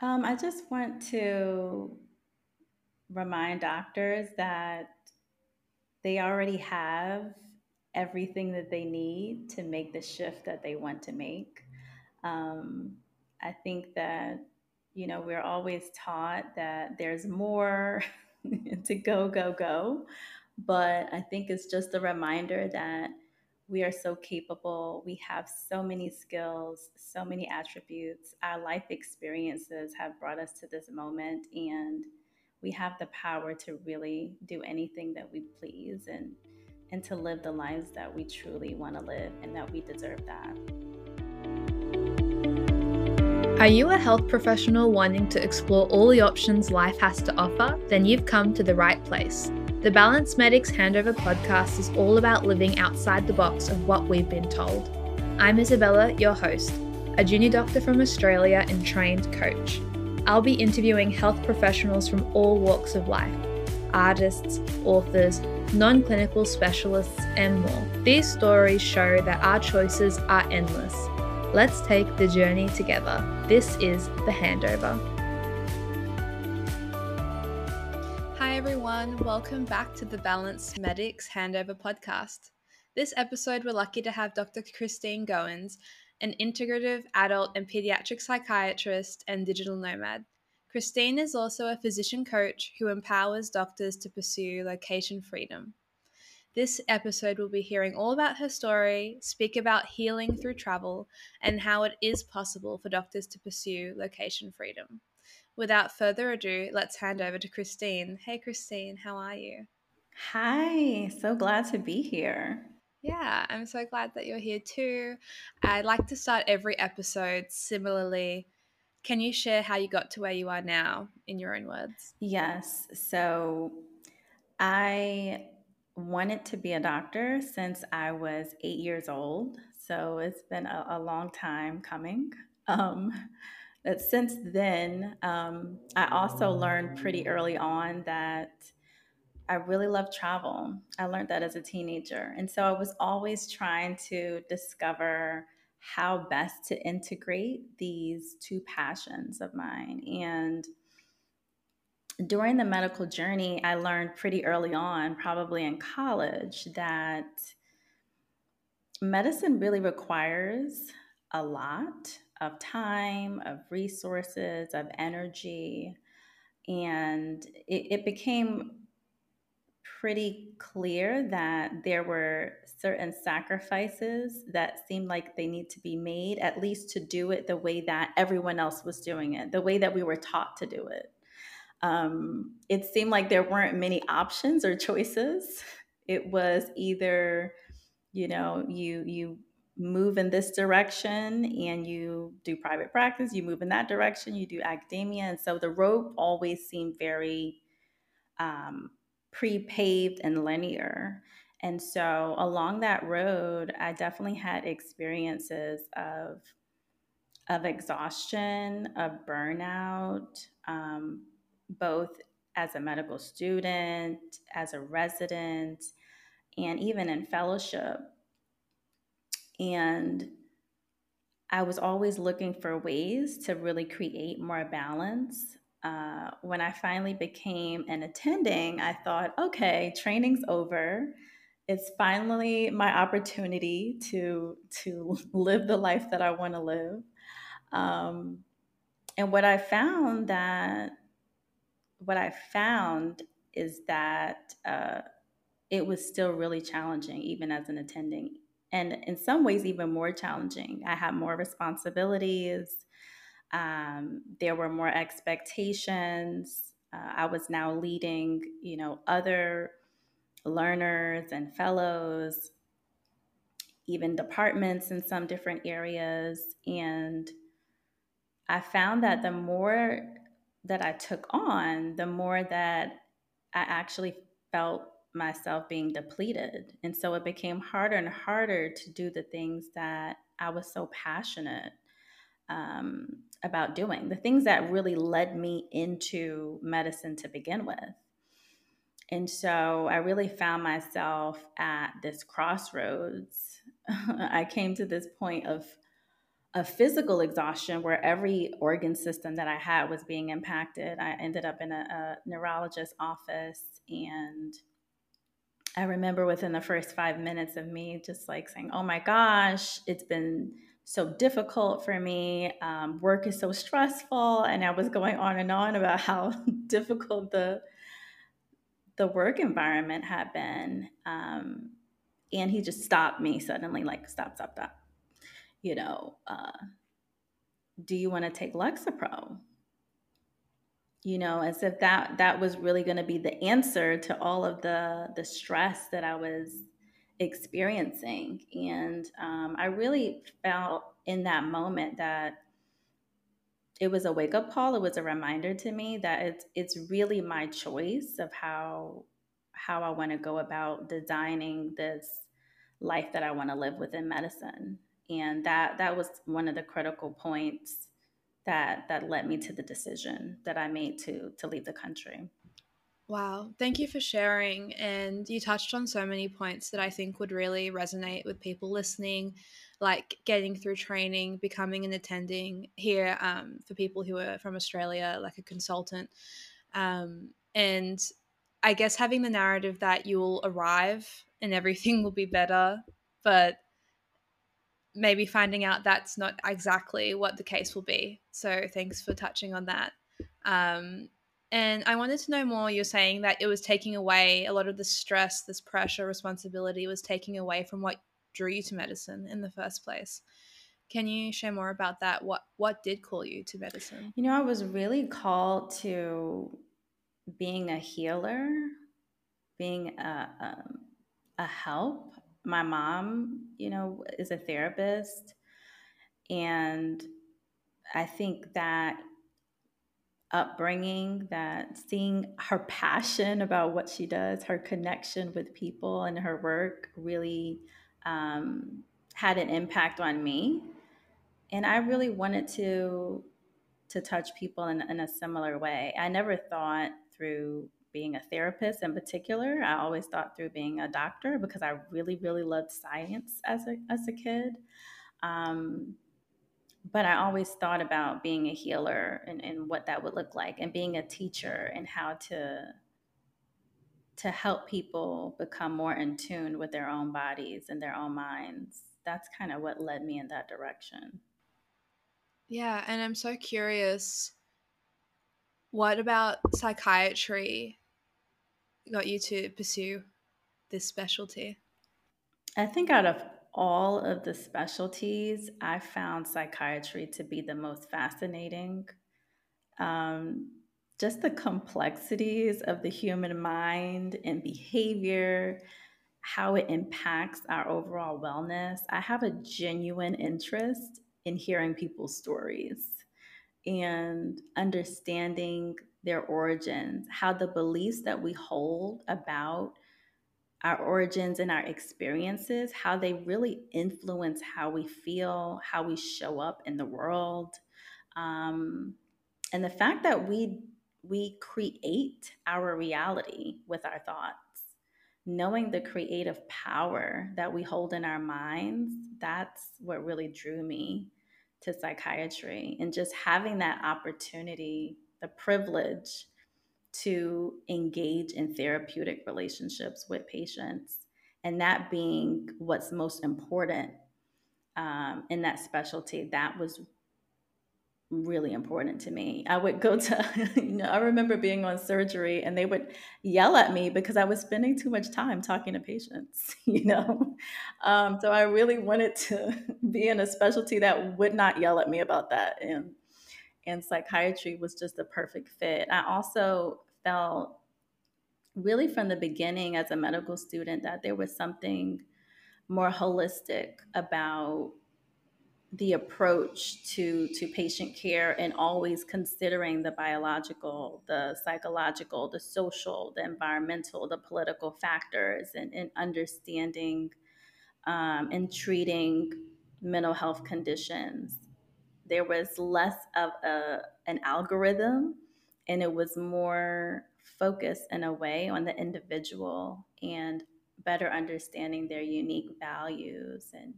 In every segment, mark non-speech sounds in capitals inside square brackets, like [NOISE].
Um, I just want to remind doctors that they already have everything that they need to make the shift that they want to make. Um, I think that, you know, we're always taught that there's more [LAUGHS] to go, go, go. But I think it's just a reminder that we are so capable. We have so many skills, so many attributes. Our life experiences have brought us to this moment, and we have the power to really do anything that we please and and to live the lives that we truly want to live and that we deserve that. Are you a health professional wanting to explore all the options life has to offer? Then you've come to the right place. The Balanced Medics Handover podcast is all about living outside the box of what we've been told. I'm Isabella, your host, a junior doctor from Australia and trained coach. I'll be interviewing health professionals from all walks of life artists, authors, non clinical specialists, and more. These stories show that our choices are endless. Let's take the journey together. This is The Handover. Everyone. Welcome back to the Balanced Medics Handover podcast. This episode, we're lucky to have Dr. Kristine Goins, an integrative adult and pediatric psychiatrist and digital nomad. Kristine is also a physician coach who empowers doctors to pursue location freedom. This episode we'll be hearing all about her story, speak about healing through travel, and how it is possible for doctors to pursue location freedom. Without further ado, let's hand over to Kristine. Hey, Kristine, how are you? Hi, so glad to be here. Yeah, I'm so glad that you're here too. I'd like to start every episode similarly can you share how you got to where you are now in your own words? Yes. So I wanted to be a doctor since I was eight years old. So it's been a, a long time coming. Um, but since then, um, I also learned pretty early on that I really love travel. I learned that as a teenager. And so I was always trying to discover how best to integrate these two passions of mine. And during the medical journey, I learned pretty early on, probably in college, that medicine really requires a lot of time, of resources, of energy. And it, it became pretty clear that there were certain sacrifices that seemed like they need to be made, at least to do it the way that everyone else was doing it, the way that we were taught to do it. Um, it seemed like there weren't many options or choices. It was either, you know, you you move in this direction and you do private practice, you move in that direction, you do academia, and so the road always seemed very um, pre-paved and linear. And so along that road, I definitely had experiences of of exhaustion, of burnout, um, both as a medical student, as a resident, and even in fellowship. And I was always looking for ways to really create more balance uh, when I finally became an attending, I thought, okay, training's over. It's finally my opportunity to to [LAUGHS] live the life that I want to live. Um, and what I found that what I found is that uh, it was still really challenging, even as an attending, and in some ways, even more challenging. I had more responsibilities. Um, there were more expectations. Uh, I was now leading, you know, other learners and fellows, even departments in some different areas. And I found that the more that I took on, the more that I actually felt myself being depleted. And so it became harder and harder to do the things that I was so passionate um, about doing, the things that really led me into medicine to begin with. And so I really found myself at this crossroads. [LAUGHS] I came to this point of a physical exhaustion where every organ system that I had was being impacted. I ended up in a, a neurologist's office and I remember within the first five minutes of me just like saying, Oh my gosh, it's been so difficult for me. Um, work is so stressful. And I was going on and on about how [LAUGHS] difficult the the work environment had been. Um, and he just stopped me suddenly, like, stop, stop, stop. You know, uh, do you want to take Lexapro? You know, as if that that was really going to be the answer to all of the the stress that I was experiencing. And um, I really felt in that moment that it was a wake up call. It was a reminder to me that it's it's really my choice of how how I want to go about designing this life that I want to live within medicine. And that that was one of the critical points that that led me to the decision that I made to to leave the country. Wow, thank you for sharing. And you touched on so many points that I think would really resonate with people listening, like getting through training, becoming an attending here um, for people who are from Australia, like a consultant. Um, and I guess having the narrative that you will arrive and everything [LAUGHS] will be better, but maybe finding out that's not exactly what the case will be. So thanks for touching on that. Um, and I wanted to know more. You're saying that it was taking away a lot of the stress, this pressure, responsibility was taking away from what drew you to medicine in the first place. Can you share more about that? What what did call you to medicine? You know, I was really called to being a healer, being a um, a help. My mom, you know, is a therapist, and I think that upbringing that seeing her passion about what she does, her connection with people and her work really um, had an impact on me. And I really wanted to to touch people in, in a similar way. I never thought through being a therapist in particular. I always thought through being a doctor because I really, really loved science as a as a kid. Um, but I always thought about being a healer and, and what that would look like and being a teacher and how to to help people become more in tune with their own bodies and their own minds. That's kind of what led me in that direction. Yeah, and I'm so curious what about psychiatry got you to pursue this specialty? I think out of all of the specialties, I found psychiatry to be the most fascinating. Um, just the complexities of the human mind and behavior, how it impacts our overall wellness. I have a genuine interest in hearing people's stories and understanding their origins, how the beliefs that we hold about our origins and our experiences, how they really influence how we feel, how we show up in the world. Um, and the fact that we we create our reality with our thoughts knowing the creative power that we hold in our minds that's what really drew me to psychiatry and just having that opportunity the privilege to engage in therapeutic relationships with patients, and that being what's most important um, in that specialty. That was really important to me. I would go to, [LAUGHS] you know, I remember being on surgery and they would yell at me because I was spending too much time talking to patients, [LAUGHS] you know. Um, so I really wanted to [LAUGHS] be in a specialty that would not yell at me about that. And and psychiatry was just a perfect fit. I also felt really from the beginning as a medical student that there was something more holistic about the approach to to patient care and always considering the biological the psychological the social the environmental the political factors and, and understanding um, and treating mental health conditions there was less of a, an algorithm and it was more focused in a way on the individual and better understanding their unique values and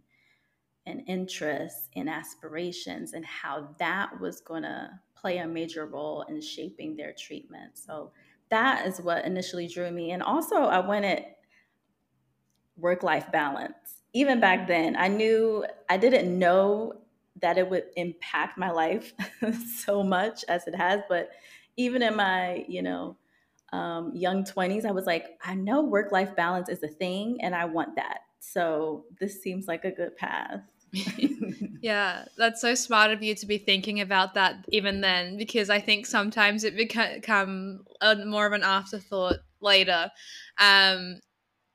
and interests and aspirations and how that was going to play a major role in shaping their treatment. So that is what initially drew me. And also, I wanted work life balance. Even back then, I knew I didn't know that it would impact my life [LAUGHS] so much as it has, but even in my, you know, um, young 20s, I was like, I know work life balance is a thing and I want that. So this seems like a good path. [LAUGHS] [LAUGHS] yeah, that's so smart of you to be thinking about that even then, because I think sometimes it become a, more of an afterthought later. Um,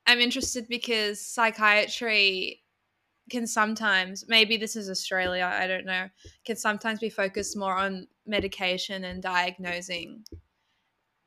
I'm interested because psychiatry can sometimes, maybe this is Australia, I don't know, can sometimes be focused more on medication and diagnosing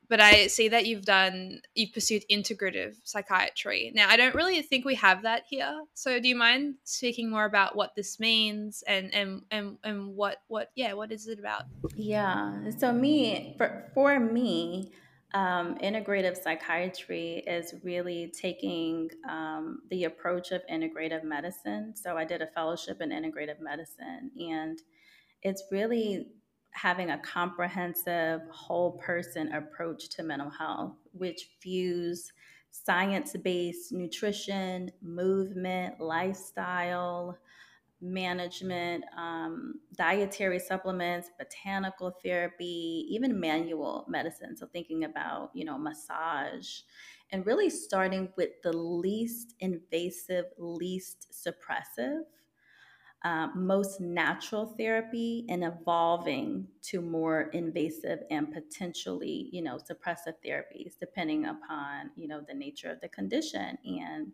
but I see that you've done you've pursued integrative psychiatry. Now, I don't really think we have that here. So, do you mind speaking more about what this means and and and, and what what yeah, what is it about? Yeah. So me for for me, um, integrative psychiatry is really taking um, the approach of integrative medicine. So I did a fellowship in integrative medicine, and it's really having a comprehensive whole person approach to mental health, which views science based nutrition, movement, lifestyle, management, um, dietary supplements, botanical therapy, even manual medicine. So thinking about, you know, massage and really starting with the least invasive, least suppressive uh, most natural therapy and evolving to more invasive and potentially, you know, suppressive therapies, depending upon, you know, the nature of the condition and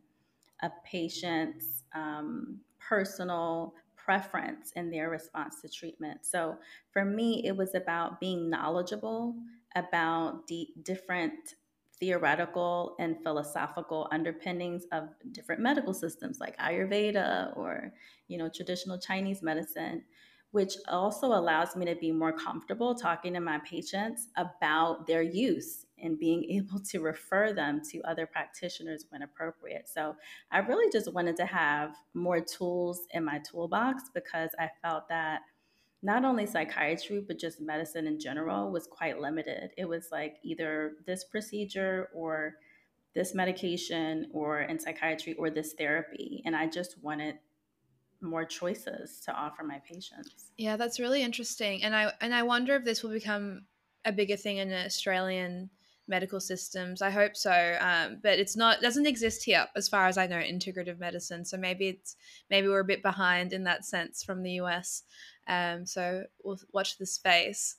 a patient's um, personal preference in their response to treatment. So for me, it was about being knowledgeable about the different theoretical and philosophical underpinnings of different medical systems like ayurveda or you know traditional chinese medicine which also allows me to be more comfortable talking to my patients about their use and being [LAUGHS] able to refer them to other practitioners when appropriate. So, I really just wanted to have more tools in my toolbox because I felt that not only psychiatry, but just medicine in general was quite limited. It was like either this procedure or this medication, or in psychiatry, or this therapy. And I just wanted more choices to offer my patients. Yeah, that's really interesting. And I and I wonder if this will become a bigger thing in the Australian medical systems. I hope so, um, but it's not doesn't exist here as far as I know. Integrative medicine, so maybe it's maybe we're a bit behind in that sense from the US. Um, so we'll watch the space.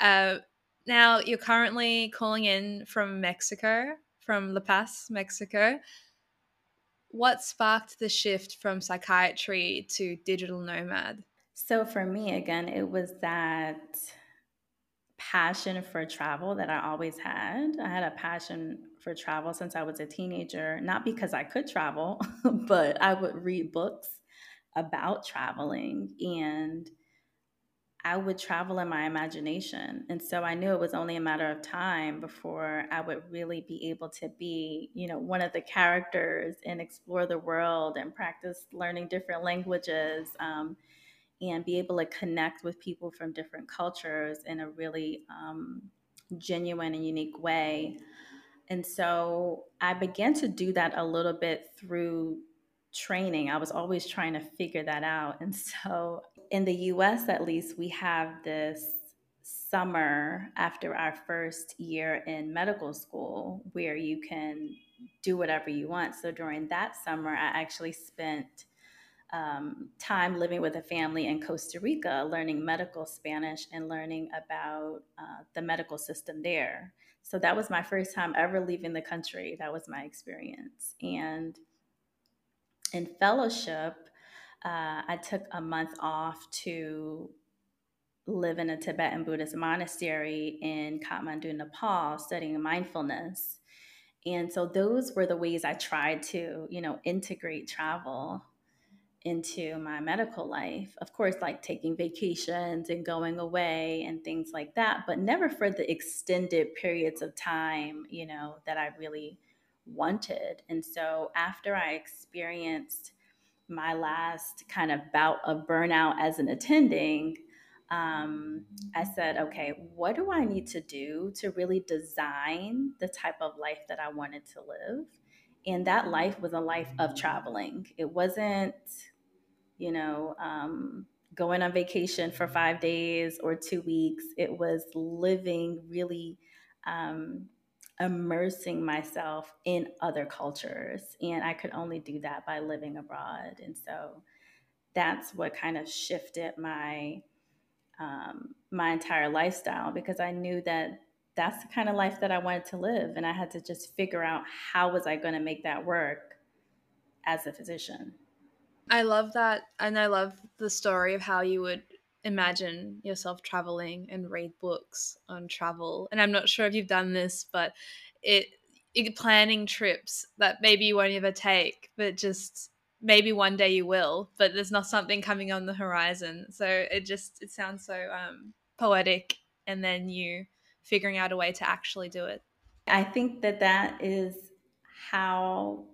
Uh, now you're currently calling in from Mexico, from La Paz, Mexico. What sparked the shift from psychiatry to digital nomad? So for me, again, it was that passion for travel that I always had. I had a passion for travel since I was a teenager, not because I could travel, [LAUGHS] but I would read books about traveling and I would travel in my imagination. And so I knew it was only a matter of time before I would really be able to be, you know, one of the characters and explore the world and practice learning different languages. Um, and be able to connect with people from different cultures in a really um, genuine and unique way. And so I began to do that a little bit through training. I was always trying to figure that out. And so in the US, at least, we have this summer after our first year in medical school where you can do whatever you want. So during that summer, I actually spent um, time living with a family in Costa Rica, learning medical Spanish and learning about uh, the medical system there. So that was my first time ever leaving the country. That was my experience. And in fellowship, uh, I took a month off to live in a Tibetan Buddhist monastery in Kathmandu, Nepal, studying mindfulness. And so those were the ways I tried to, you know, integrate travel into my medical life. Of course, like taking vacations and going away and things like that, but never for the extended periods of time, you know, that I really wanted. And so after I experienced my last kind of bout of burnout as an attending, um, I said, okay, what do I need to do to really design the type of life that I wanted to live? And that life was a life of traveling. It wasn't, you know, um, going on vacation for five days or two weeks. It was living really um, immersing myself in other cultures. And I could only do that by living abroad. And so that's what kind of shifted my um, my entire lifestyle because I knew that that's the kind of life that I wanted to live, and I had to just figure out how was I going to make that work as a physician. I love that, and I love the story of how you would imagine yourself traveling and read books on travel. And I'm not sure if you've done this, but it, it planning trips that maybe you won't ever take, but just maybe one day you will, but there's not something coming on the horizon. So it just it sounds so um, poetic, and then you figuring out a way to actually do it. I think that that is how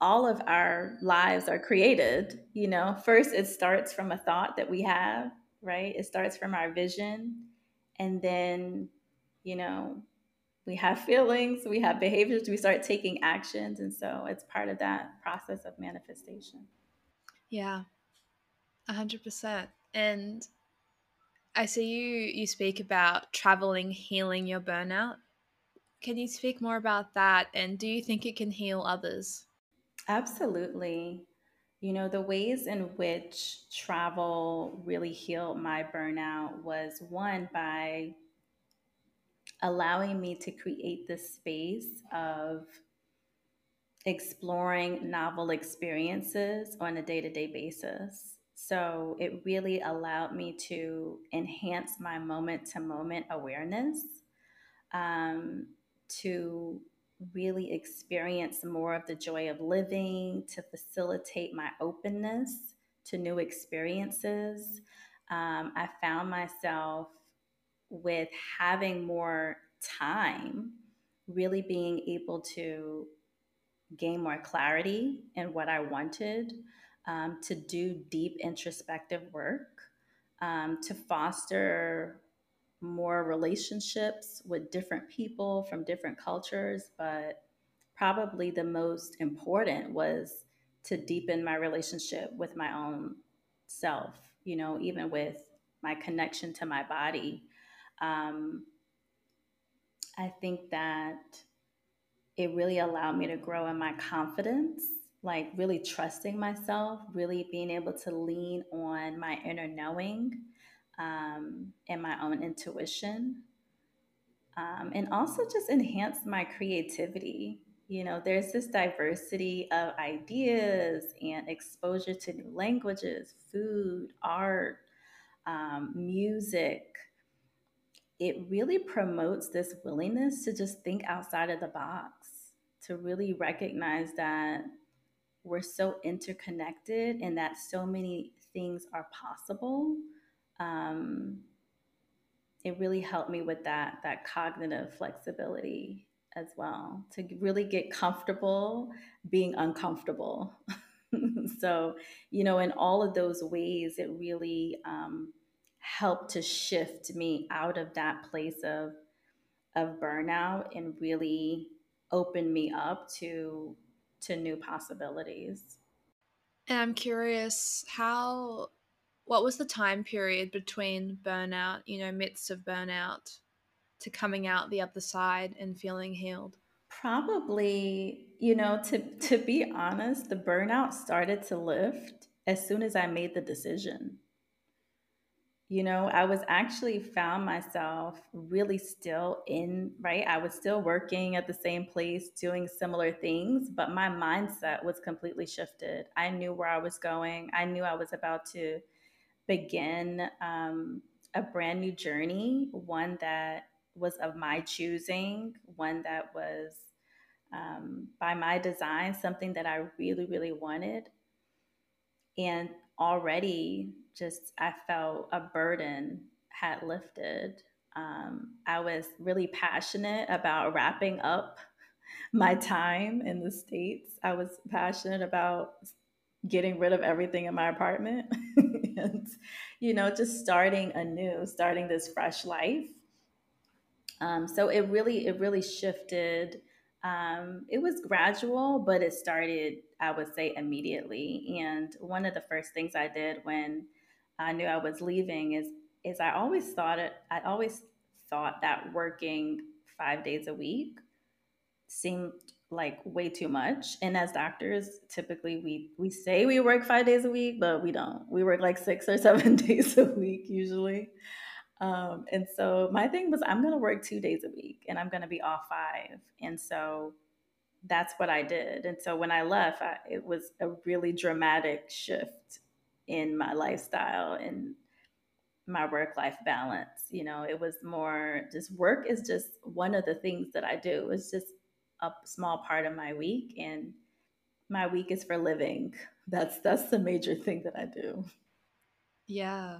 all of our lives are created. You know, first it starts from a thought that we have, right? It starts from our vision, and then you know we have [LAUGHS] feelings, we have behaviors, we start taking actions. And so it's part of that process of manifestation. Yeah, 100%. And I see you you speak about traveling healing your burnout. Can you speak more about that and do you think it can heal others? Absolutely. You know, the ways in which travel really healed my burnout was one by allowing me to create this space of exploring novel experiences on a day to day basis. So it really allowed me to enhance my moment to moment awareness, um, to really experience more of the joy of living, to facilitate my openness to new experiences. Um, I found myself with having more time, really being able to gain more clarity in what I wanted, um, to do deep introspective work, um, to foster more relationships with different people from different cultures. But probably the most important was to deepen my relationship with my own self, you know, even with my connection to my body um, I think that it really allowed me to grow in my confidence, like really trusting myself, really being able to lean on my inner knowing um, and my own intuition. Um, and also just enhance my creativity. You know, there's this diversity of ideas and exposure to new languages, food, art, um, music, it really promotes this willingness to just think outside of the box, to really recognize that we're so interconnected and that so many things are possible. Um, it really helped me with that that cognitive flexibility as well to really get comfortable being uncomfortable. [LAUGHS] so, you know, in all of those ways, it really um, helped to shift me out of that place of of burnout and really open me up to to new possibilities. And I'm curious how what was the time period between burnout, you know, midst of burnout to coming out the other side and feeling healed? Probably, you know, to to be honest, the burnout started to lift as soon as I made the decision. You know i was actually found myself really still in right? I was still working at the same place doing similar things but my mindset was completely shifted. I knew where i was going. I knew i was about to begin um, a brand new journey one that was of my choosing one that was um, by my design something that i really really wanted and already just I felt a burden had lifted. Um, I was really passionate about wrapping up [LAUGHS] my time in the States. I was passionate about getting rid of everything in my apartment [LAUGHS] and, you know, just starting anew, starting this fresh life. Um, so it really, it really shifted. Um, it was gradual, but it started, I would say, immediately. And one of the first things I did when I knew I was leaving is, is I always thought it, I always thought that working five days a week seemed like way too much. And as doctors, typically we we say we work five days a week, but we don't. We work like six or [LAUGHS] seven days a week usually. Um, and so my thing was, I'm going to work two days a week, and I'm going to be off five. And so that's what I did. And so when I left, I, it was a really dramatic shift in my lifestyle and my work life balance. You know, it was more just work is just one of the things that I do. It's just a small part of my week and my week is for living. That's that's the major thing that I do. Yeah.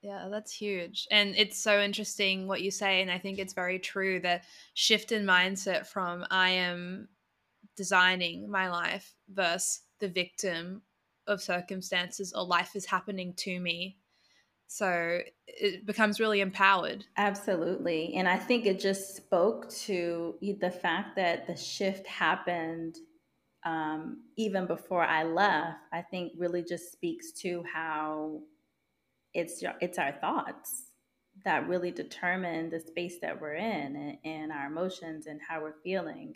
Yeah, that's huge. And it's so interesting what you say and I think it's very true that shift in mindset from I am designing my life versus the victim of circumstances or life is happening to me so it becomes really empowered. Absolutely. And I think it just spoke to the fact that the shift happened um, even before I left. I think really just speaks to how it's it's our thoughts that really determine the space that we're in and, and our emotions and how we're feeling.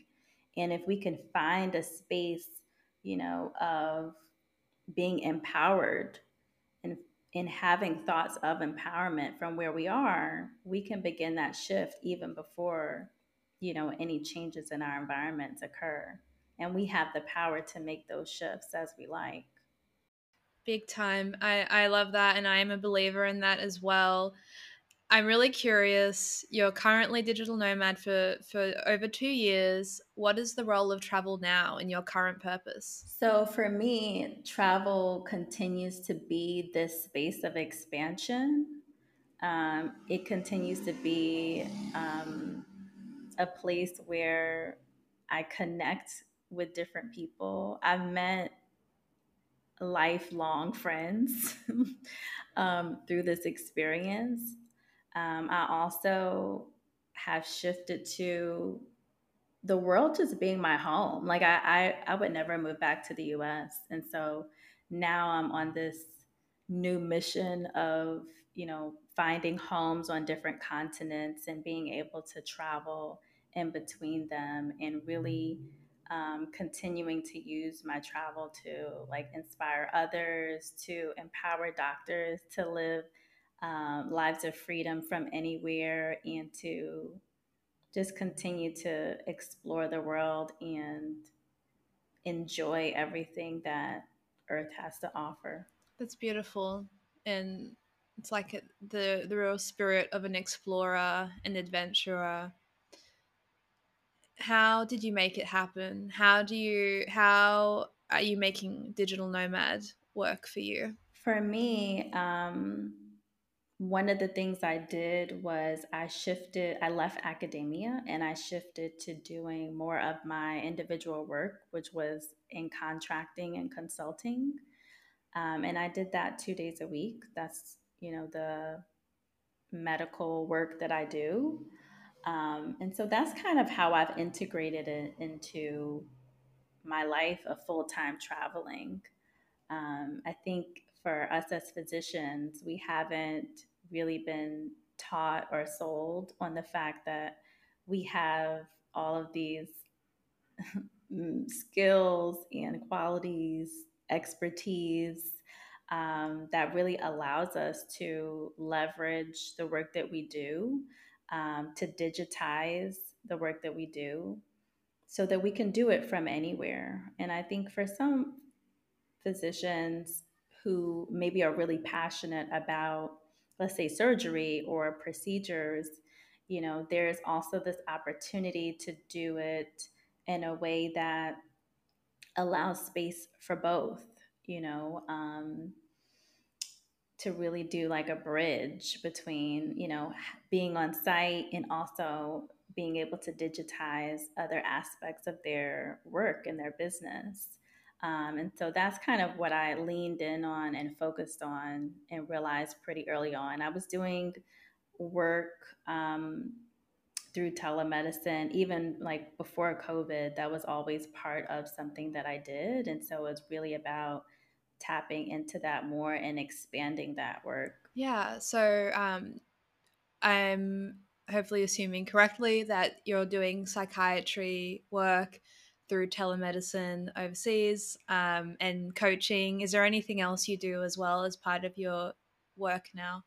And if we can find a space, you know, of being empowered in having thoughts of empowerment from where we are, we can begin that shift even before, you know, any changes in our environments occur. And we have the power to make those shifts as we like. Big time. I, I love that. And I am a believer in that as well. I'm really curious. You're currently digital nomad for, for over two years. What is the role of travel now in your current purpose? So, for me, travel continues to be this space of expansion. Um, it continues to be um, a place where I connect with different people. I've met lifelong friends [LAUGHS] um, through this experience. Um, I also have shifted to the world just being my home. Like I, I, I would never move back to the U.S. And so now I'm on this new mission of you know finding homes on different continents and being able to travel in between them and really um, continuing to use my travel to like inspire others to empower doctors to live um, lives of freedom from anywhere and to just continue to explore the world and enjoy everything that Earth has to offer. That's beautiful. And it's like the, the real spirit of an explorer, an adventurer. How did you make it happen? How do you, how are you making digital nomad work for you? For me, um, one of the things I did was I shifted, I left academia and I shifted to doing more of my individual work, which was in contracting and consulting. Um, and I did that two days a week. That's, you know, the medical work that I do. Um, and so that's kind of how I've integrated it into my life of full time traveling. Um, I think for us as physicians, we haven't really been taught or sold on the fact that we have all of these [LAUGHS] skills and qualities, expertise um, that really allows us to leverage the work that we do, um, to digitize the work that we do, so that we can do it from anywhere. And I think for some physicians who maybe are really passionate about let's say surgery or procedures, you know, there's also this opportunity to do it in a way that allows space for both, you know, um, to really do like a bridge between, you know, being on site and also being able to digitize other aspects of their work and their business. Um, and so that's kind of what I leaned in on and focused on and realized pretty early on. I was doing work um, through telemedicine, even like before COVID, that was always part of something that I did. And so it's really about tapping into that more and expanding that work. Yeah. So um, I'm hopefully assuming correctly that you're doing psychiatry work through telemedicine overseas um, and coaching. Is there anything else you do as well as part of your work now?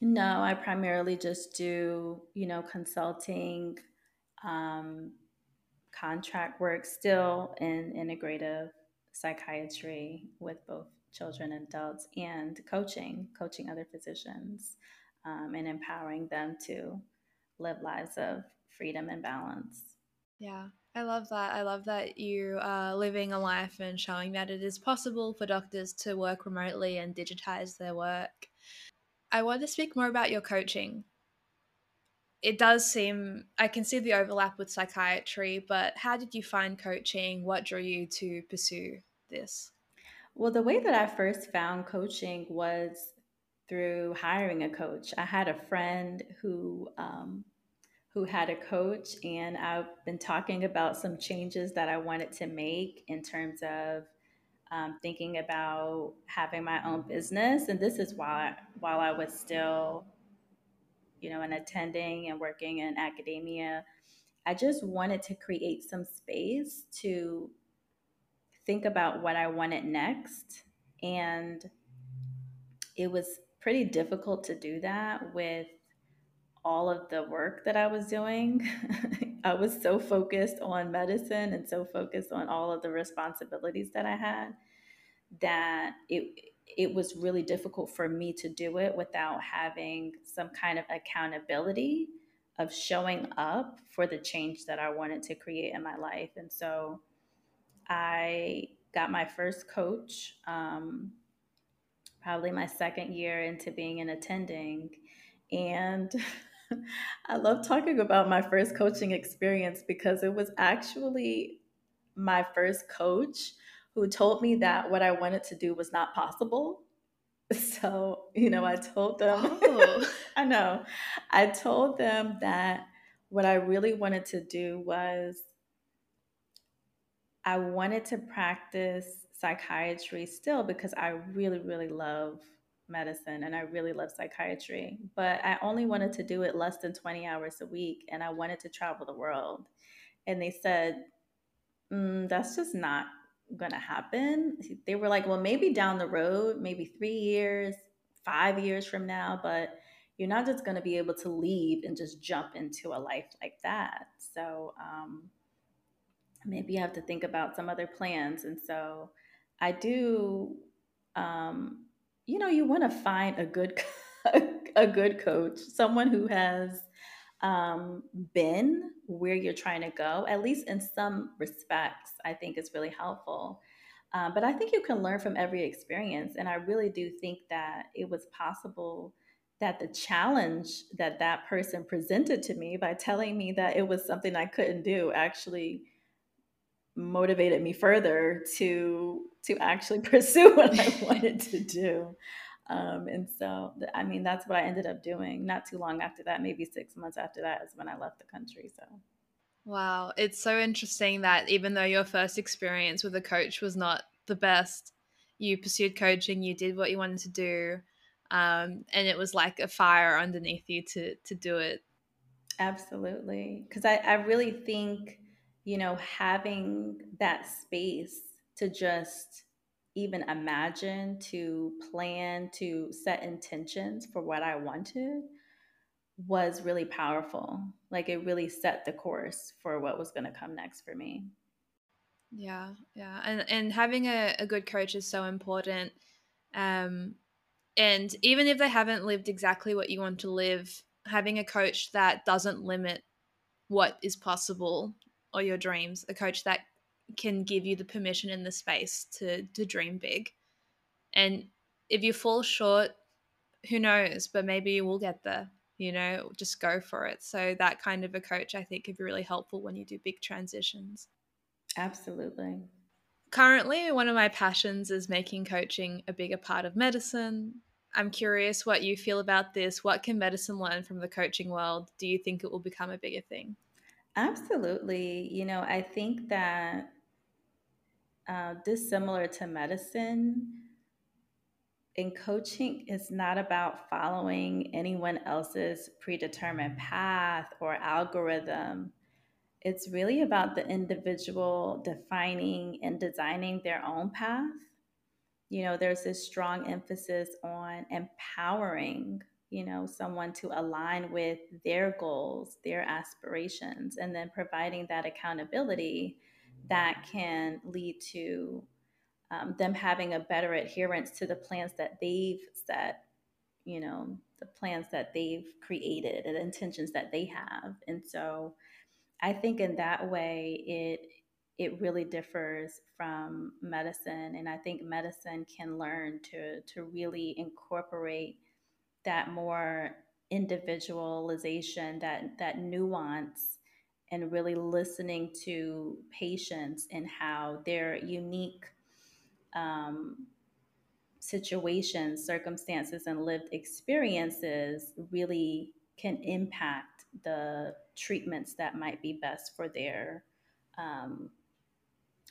No, I primarily just do, you know, consulting, um, contract work, still in integrative psychiatry with both children and adults, and coaching, coaching other physicians um, and empowering them to live lives of freedom and balance. Yeah, I love that. I love that you are living a life and showing that it is possible for doctors to work remotely and digitize their work. I want to speak more about your coaching. It does seem, I can see the overlap with psychiatry, but how did you find coaching? What drew you to pursue this? Well, the way that I first found coaching was through hiring a coach. I had a friend who um, who had a coach, and I've been talking about some changes that I wanted to make in terms of um, thinking about having my own business. And this is while while I was still, you know, in attending and working in academia. I just wanted to create some space to think about what I wanted next. And it was pretty difficult to do that with all of the work that I was doing. [LAUGHS] I was so focused on medicine and so focused on all of the responsibilities that I had that it it was really difficult for me to do it without having some kind of accountability of showing up for the change that I wanted to create in my life. And so I got my first coach um, probably my second year into being an attending. And [LAUGHS] I love talking about my first coaching experience because it was actually my first coach who told me that what I wanted to do was not possible. [LAUGHS] So, you know, I told them, oh. [LAUGHS] I know, I told them that what I really wanted to do was I wanted to practice psychiatry still because I really, really love medicine and I really love psychiatry. But I only wanted to do it less than 20 hours a week and I wanted to travel the world. And they said, mm, that's just not going to happen. They were like, well, maybe down the road, maybe three years, five years from now, but you're not just going to be able to leave and just jump into a life like that. So, um, maybe you have to think about some other plans. And so I do, um, you know, you want to find a good, [LAUGHS] a good coach, someone who has um, been where you're trying to go, at least in some respects, I think is really helpful. Um, but I think you can learn from every experience. And I really do think that it was possible that the challenge that that person presented to me by telling me that it was something I couldn't do actually motivated me further to to actually [LAUGHS] pursue what I [LAUGHS] wanted to do. Um, and so, I mean, that's what I ended up doing. Not too long after that, maybe six months after that, is when I left the country. So, wow, it's so interesting that even though your first experience with a coach was not the best, you pursued coaching, you did what you wanted to do, um, and it was like a fire underneath you to to do it. Absolutely, because I, I really think you know, having that space to just even imagine, to plan, to set intentions for what I wanted was really powerful. Like it really set the course for what was going to come next for me. Yeah, yeah. And and having a, a good coach is so important. Um and even if they haven't lived exactly what you want to live, having a coach that doesn't limit what is possible or your dreams, a coach that can give you the permission and the space to to dream big. And if you fall short, who knows, but maybe you will get there. You know, just go for it. So that kind of a coach I think could be really helpful when you do big transitions. Absolutely. currently, one of my passions is making coaching a bigger part of medicine. I'm curious what you feel about this. What can medicine learn from the coaching world? Do you think it will become a bigger thing? Absolutely. You know, I think that uh, dissimilar to medicine, in coaching, it's not about following anyone else's predetermined path or algorithm. It's really about the individual defining and designing their own path. You know, there's this strong emphasis on empowering, you know, someone to align with their goals, their aspirations, and then providing that accountability that can lead to um, them having a better adherence to the plans that they've set, you know, the plans that they've created and intentions that they have. And so I think in that way, it it really differs from medicine and i think medicine can learn to to really incorporate that more individualization that that nuance and really listening to patients and how their unique um, situations, circumstances, and lived experiences really can impact the treatments that might be best for their um,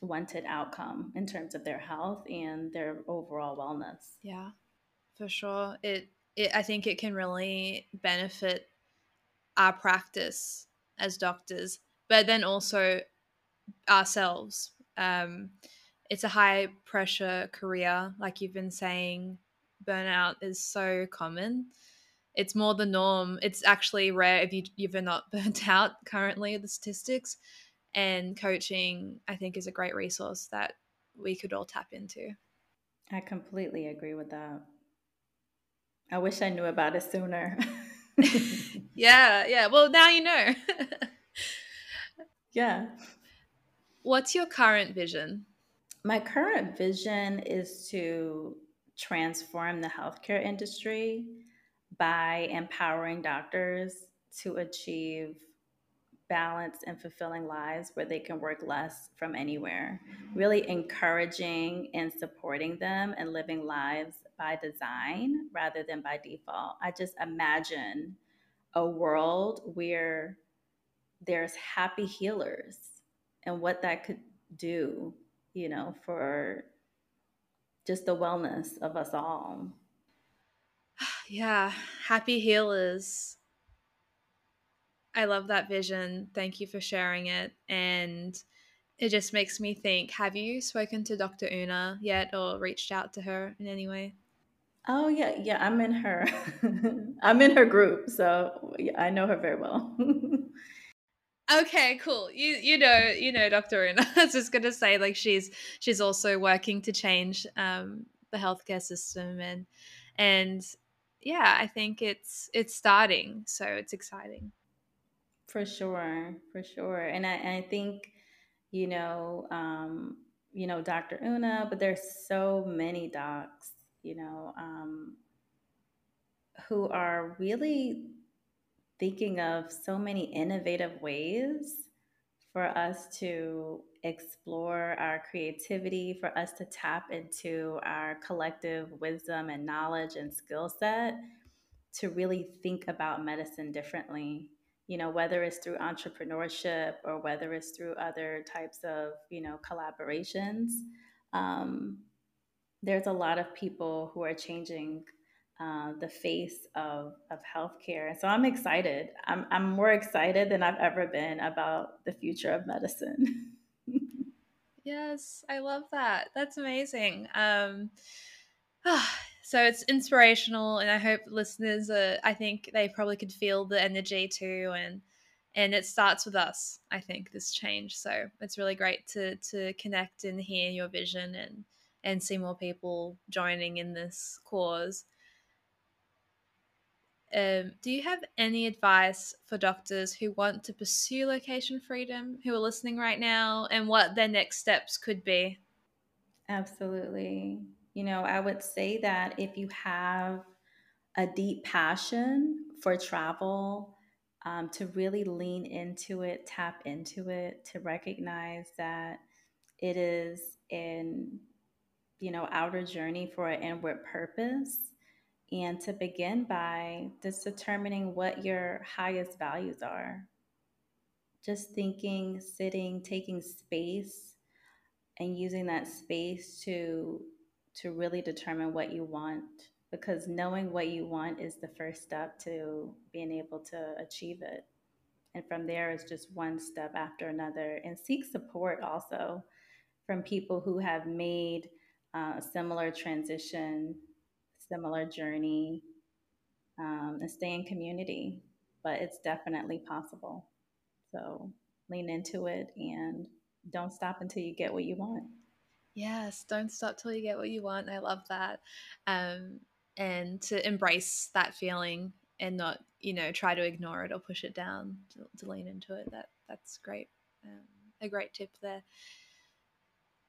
wanted outcome in terms of their health and their overall wellness. Yeah, for sure. It, it I think it can really benefit our practice as doctors, but then also ourselves. Um, it's a high pressure career, like you've been saying. Burnout is so common. It's more the norm. It's actually rare if you you've not [LAUGHS] burnt out currently. The statistics and coaching, I think, is a great resource that we could all tap into. I completely agree with that. I wish I knew about it sooner. [LAUGHS] yeah, yeah. Well, now you know. yeah. What's your current vision? My current vision is to transform the healthcare industry by empowering doctors to achieve balanced and fulfilling lives where they can work less from anywhere. Really encouraging and supporting them and living lives by design rather than by default. I just imagine a world where there's happy healers and what that could do you know, for just the wellness of us all. [SIGHS] Yeah, happy healers. I love that vision. Thank you for sharing it. And it just makes me think have you spoken to Dr. Una yet or reached out to her in any way? Oh yeah, yeah, I'm in her [LAUGHS] I'm in her group, so yeah, I know her very well. [LAUGHS] Okay, cool. You you know you know Dr. Una. [LAUGHS] I was just gonna say like she's she's also working to change um, the healthcare system and and yeah, I think it's it's starting, so it's exciting. For sure, for sure, and I and I think you know um, you know Dr. Una, but there's so many docs you know um, who are really thinking of so many innovative ways for us to explore our creativity, for us to tap into our collective wisdom and knowledge and skill set to really think about medicine differently. You know, whether it's through entrepreneurship or whether it's through other types of, you know, collaborations. Um, there's a lot of people who are changing uh, the face of, of healthcare. So I'm excited. I'm, I'm more excited than I've ever been about the future of medicine. [LAUGHS] yes, I love that. That's amazing. Um, [SIGHS] so it's inspirational, and I hope listeners, uh, I think they probably could feel the energy too. And and it starts with us i think this change so it's really great to to connect and hear your vision and and see more people joining in this cause um, do you have any advice for doctors who want to pursue location freedom, who are listening right now, and what their next steps could be? Absolutely. You know, I would say that if you have a deep passion for travel, um, to really lean into it, tap into it, to recognize that it is an you know outer journey for an inward purpose. And to begin by just determining what your highest values are. Just thinking sitting taking space and using that space to to really determine what you want. Because knowing what you want is the first step to being able to achieve it. And from there is just one step after another and seek support also from people who have made uh, a similar transition similar journey um, and stay in community but it's definitely possible so lean into it and don't stop until you get what you want. Yes, don't stop till you get what you want. I love that. Um, and to embrace that feeling and not, you know, try to ignore it or push it down to, to lean into it. That that's great. Um, a great tip there.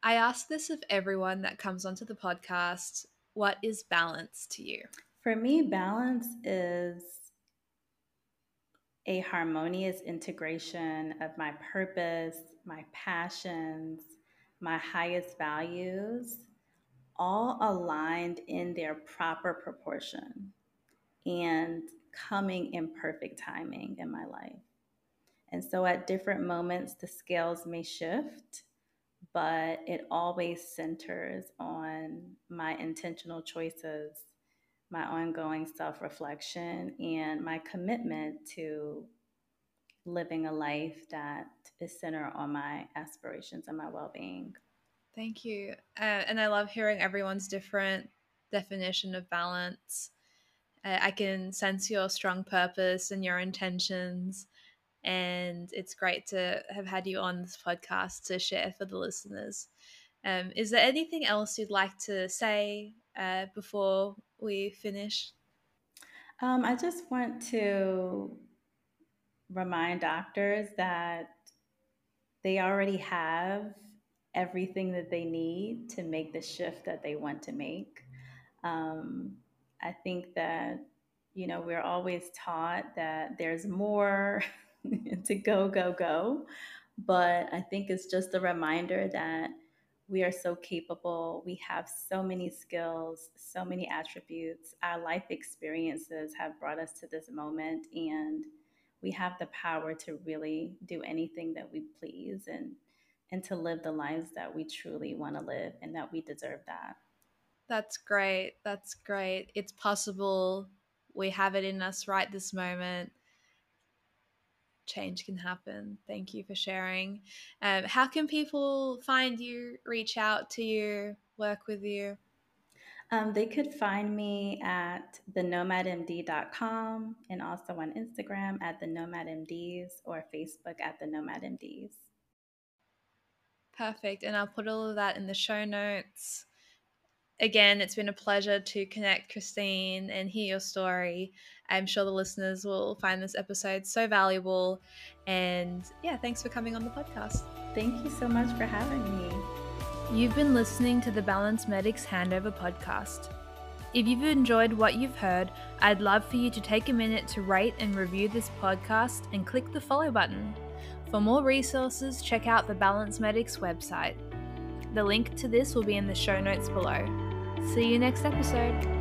I ask this of everyone that comes onto the podcast. What is balance to you? For me, balance is a harmonious integration of my purpose, my passions, my highest values, all aligned in their proper proportion and coming in perfect timing in my life. And so at different moments, the scales may shift, but it always centers on my intentional choices my ongoing self reflection and my commitment to living a life that is centered on my aspirations and my well being. Thank you. Uh, and I love hearing everyone's different definition of balance. Uh, I can sense your strong purpose and your intentions. And it's great to have had you on this podcast to share for the listeners. Um, is there anything else you'd like to say uh, before we finish? Um, I just want to remind doctors that they already have everything that they need to make the shift that they want to make. Um, I think that, you know, we're always taught that there's more [LAUGHS] [LAUGHS] to go, go, go. But I think it's just a reminder that we are so capable. We have so many skills, so many attributes. Our life experiences have brought us to this moment, and we have the power to really do anything that we please and and to live the lives that we truly want to live and that we deserve that. That's great. That's great. It's possible. We have it in us right this moment change can happen. Thank you for sharing. Um, how can people find you, reach out to you, work with you? Um, they could find me at thenomadmd.com and also on Instagram at the NomadMDs or Facebook at the NomadMDs. Perfect. And I'll put all of that in the show notes again, it's been a pleasure to connect, Kristine, and hear your story. I'm sure the listeners will find this episode so valuable. And yeah, thanks for coming on the podcast. Thank you so much for having me. You've been listening to the Balance Medics Handover podcast. If you've enjoyed what you've heard, I'd love for you to take a minute to rate and review this podcast and click the follow button. For more resources, check out the Balance Medics website. The link to this will be in the show notes below. See you next episode.